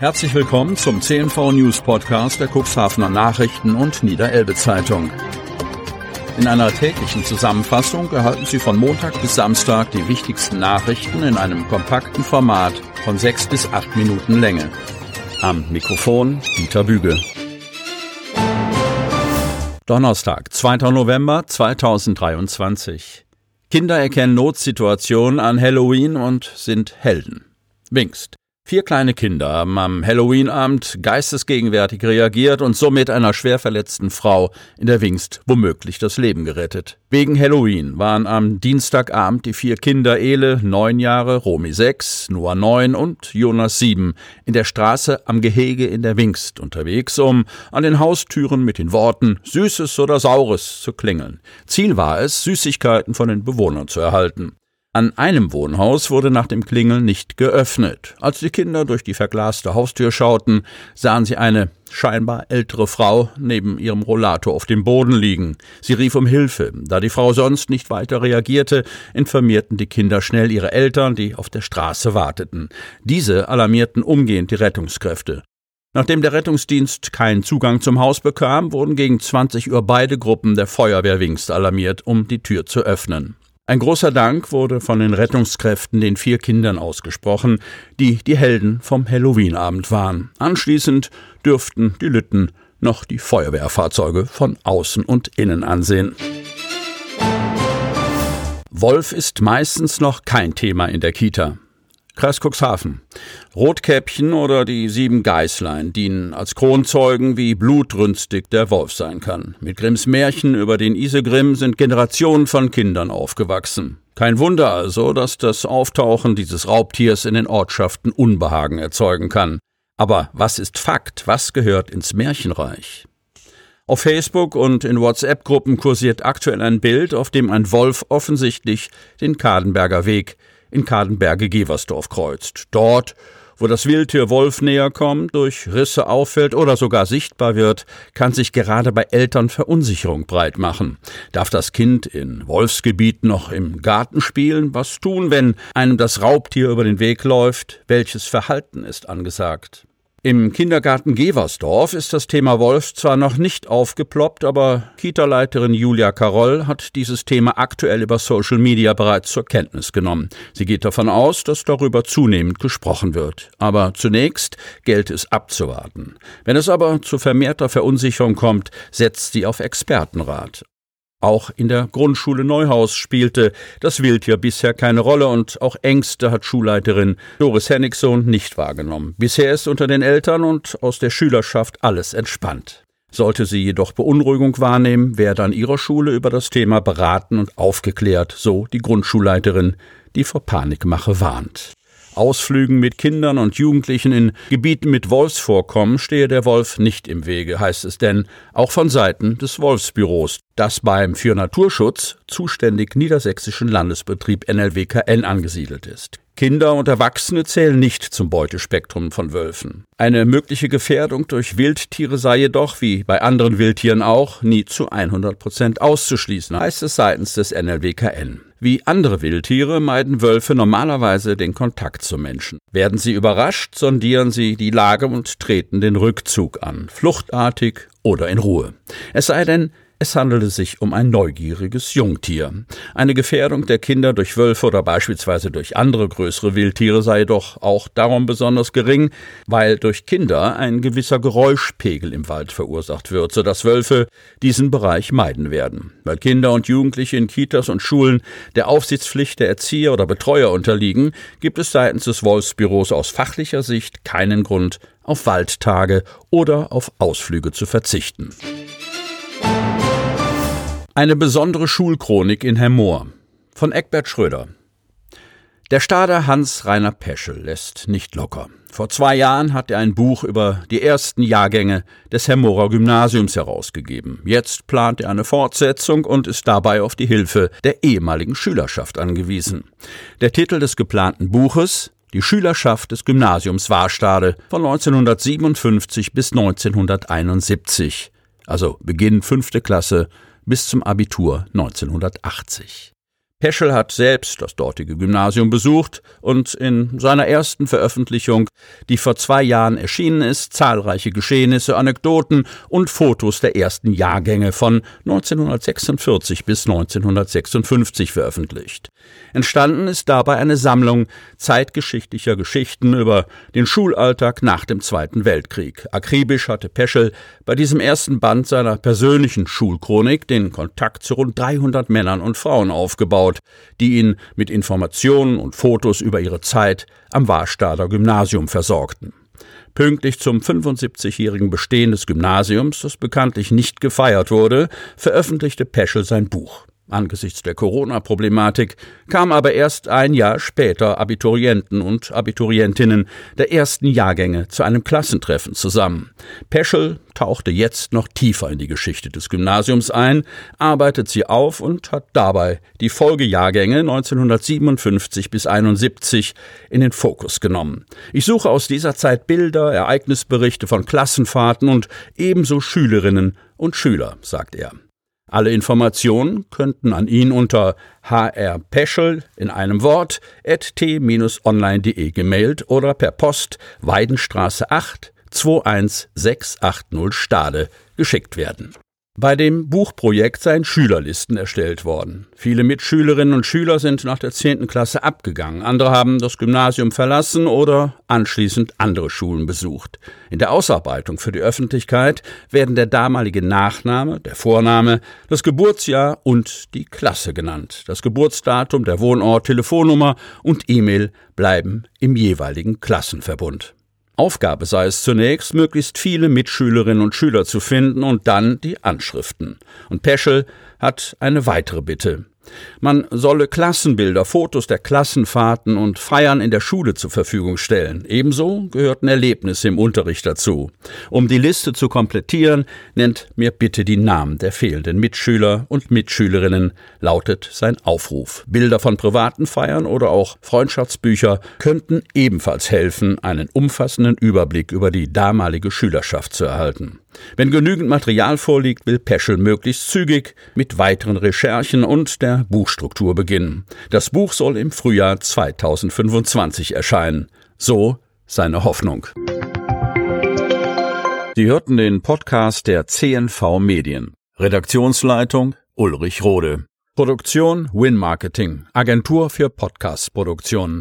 Herzlich willkommen zum CNV News Podcast der Cuxhavener Nachrichten und Niederelbe Zeitung. In einer täglichen Zusammenfassung erhalten Sie von Montag bis Samstag die wichtigsten Nachrichten in einem kompakten Format von sechs bis acht Minuten Länge. Am Mikrofon Dieter Büge. Donnerstag, 2. November 2023. Kinder erkennen Notsituationen an Halloween und sind Helden. Wingst. Vier kleine Kinder haben am Halloween-Abend geistesgegenwärtig reagiert und somit einer schwer verletzten Frau in der Wingst womöglich das Leben gerettet. Wegen Halloween waren am Dienstagabend die vier Kinder Ele, neun Jahre, Romy sechs, Noah neun und Jonas sieben in der Straße am Gehege in der Wingst unterwegs, um an den Haustüren mit den Worten Süßes oder Saures zu klingeln. Ziel war es, Süßigkeiten von den Bewohnern zu erhalten. An einem Wohnhaus wurde nach dem Klingeln nicht geöffnet. Als die Kinder durch die verglaste Haustür schauten, sahen sie eine scheinbar ältere Frau neben ihrem Rollator auf dem Boden liegen. Sie rief um Hilfe. Da die Frau sonst nicht weiter reagierte, informierten die Kinder schnell ihre Eltern, die auf der Straße warteten. Diese alarmierten umgehend die Rettungskräfte. Nachdem der Rettungsdienst keinen Zugang zum Haus bekam, wurden gegen 20 Uhr beide Gruppen der Feuerwehr Wingst alarmiert, um die Tür zu öffnen. Ein großer Dank wurde von den Rettungskräften den vier Kindern ausgesprochen, die die Helden vom Halloweenabend waren. Anschließend dürften die Lütten noch die Feuerwehrfahrzeuge von außen und innen ansehen. Wolf ist meistens noch kein Thema in der Kita. Kreis Cuxhaven. Rotkäppchen oder die sieben Geißlein dienen als Kronzeugen, wie blutrünstig der Wolf sein kann. Mit Grimms Märchen über den Isegrimm sind Generationen von Kindern aufgewachsen. Kein Wunder also, dass das Auftauchen dieses Raubtiers in den Ortschaften Unbehagen erzeugen kann. Aber was ist Fakt? Was gehört ins Märchenreich? Auf Facebook und in WhatsApp-Gruppen kursiert aktuell ein Bild, auf dem ein Wolf offensichtlich den Kadenberger Weg in Kadenberge-Geversdorf kreuzt. Dort, wo das Wildtier Wolf näher kommt, durch Risse auffällt oder sogar sichtbar wird, kann sich gerade bei Eltern Verunsicherung breit machen. Darf das Kind in Wolfsgebiet noch im Garten spielen? Was tun, wenn einem das Raubtier über den Weg läuft? Welches Verhalten ist angesagt? Im Kindergarten Geversdorf ist das Thema Wolf zwar noch nicht aufgeploppt, aber Kita-Leiterin Julia Karoll hat dieses Thema aktuell über Social Media bereits zur Kenntnis genommen. Sie geht davon aus, dass darüber zunehmend gesprochen wird. Aber zunächst gilt es abzuwarten. Wenn es aber zu vermehrter Verunsicherung kommt, setzt sie auf Expertenrat. Auch in der Grundschule Neuhaus spielte das Wildtier bisher keine Rolle und auch Ängste hat Schulleiterin Doris Hennigssohn nicht wahrgenommen. Bisher ist unter den Eltern und aus der Schülerschaft alles entspannt. Sollte sie jedoch Beunruhigung wahrnehmen, werde an ihrer Schule über das Thema beraten und aufgeklärt, so die Grundschulleiterin, die vor Panikmache warnt. Ausflügen mit Kindern und Jugendlichen in Gebieten mit Wolfsvorkommen stehe der Wolf nicht im Wege, heißt es denn, auch von Seiten des Wolfsbüros, das beim für Naturschutz zuständig niedersächsischen Landesbetrieb NLWKN angesiedelt ist. Kinder und Erwachsene zählen nicht zum Beutespektrum von Wölfen. Eine mögliche Gefährdung durch Wildtiere sei jedoch, wie bei anderen Wildtieren auch, nie zu 100 Prozent auszuschließen, heißt es seitens des NLWKN. Wie andere Wildtiere meiden Wölfe normalerweise den Kontakt zu Menschen. Werden sie überrascht, sondieren sie die Lage und treten den Rückzug an, fluchtartig oder in Ruhe. Es sei denn, es handelte sich um ein neugieriges Jungtier. Eine Gefährdung der Kinder durch Wölfe oder beispielsweise durch andere größere Wildtiere sei doch auch darum besonders gering, weil durch Kinder ein gewisser Geräuschpegel im Wald verursacht wird, sodass Wölfe diesen Bereich meiden werden. Weil Kinder und Jugendliche in Kitas und Schulen der Aufsichtspflicht der Erzieher oder Betreuer unterliegen, gibt es seitens des Wolfsbüros aus fachlicher Sicht keinen Grund, auf Waldtage oder auf Ausflüge zu verzichten. Eine besondere Schulchronik in Hermoor von Eckbert Schröder. Der Stader Hans-Rainer Peschel lässt nicht locker. Vor zwei Jahren hat er ein Buch über die ersten Jahrgänge des Hermorer Gymnasiums herausgegeben. Jetzt plant er eine Fortsetzung und ist dabei auf die Hilfe der ehemaligen Schülerschaft angewiesen. Der Titel des geplanten Buches Die Schülerschaft des Gymnasiums Warstade von 1957 bis 1971, also Beginn fünfte Klasse bis zum Abitur 1980. Peschel hat selbst das dortige Gymnasium besucht und in seiner ersten Veröffentlichung, die vor zwei Jahren erschienen ist, zahlreiche Geschehnisse, Anekdoten und Fotos der ersten Jahrgänge von 1946 bis 1956 veröffentlicht. Entstanden ist dabei eine Sammlung zeitgeschichtlicher Geschichten über den Schulalltag nach dem Zweiten Weltkrieg. Akribisch hatte Peschel bei diesem ersten Band seiner persönlichen Schulchronik den Kontakt zu rund 300 Männern und Frauen aufgebaut aufgebaut, die ihn mit Informationen und Fotos über ihre Zeit am Warstader Gymnasium versorgten. Pünktlich zum 75-jährigen Bestehen des Gymnasiums, das bekanntlich nicht gefeiert wurde, veröffentlichte Peschel sein Buch. Angesichts der Corona-Problematik kamen aber erst ein Jahr später Abiturienten und Abiturientinnen der ersten Jahrgänge zu einem Klassentreffen zusammen. Peschel tauchte jetzt noch tiefer in die Geschichte des Gymnasiums ein, arbeitet sie auf und hat dabei die Folgejahrgänge 1957 bis 71 in den Fokus genommen. Ich suche aus dieser Zeit Bilder, Ereignisberichte von Klassenfahrten und ebenso Schülerinnen und Schüler, sagt er. Alle Informationen könnten an ihn unter hrpeschel in einem Wort at t-online.de gemailt oder per Post Weidenstraße 8 21680 Stade geschickt werden. Bei dem Buchprojekt seien Schülerlisten erstellt worden. Viele Mitschülerinnen und Schüler sind nach der 10. Klasse abgegangen. Andere haben das Gymnasium verlassen oder anschließend andere Schulen besucht. In der Ausarbeitung für die Öffentlichkeit werden der damalige Nachname, der Vorname, das Geburtsjahr und die Klasse genannt. Das Geburtsdatum, der Wohnort, Telefonnummer und E-Mail bleiben im jeweiligen Klassenverbund. Aufgabe sei es zunächst, möglichst viele Mitschülerinnen und Schüler zu finden und dann die Anschriften. Und Peschel hat eine weitere Bitte. Man solle Klassenbilder, Fotos der Klassenfahrten und Feiern in der Schule zur Verfügung stellen. Ebenso gehörten Erlebnisse im Unterricht dazu. Um die Liste zu komplettieren, nennt mir bitte die Namen der fehlenden Mitschüler und Mitschülerinnen, lautet sein Aufruf. Bilder von privaten Feiern oder auch Freundschaftsbücher könnten ebenfalls helfen, einen umfassenden Überblick über die damalige Schülerschaft zu erhalten. Wenn genügend Material vorliegt, will Peschel möglichst zügig mit weiteren Recherchen und der Buchstruktur beginnen. Das Buch soll im Frühjahr 2025 erscheinen. So seine Hoffnung. Sie hörten den Podcast der CNV Medien. Redaktionsleitung Ulrich Rode. Produktion Win Marketing, Agentur für Podcast-Produktionen.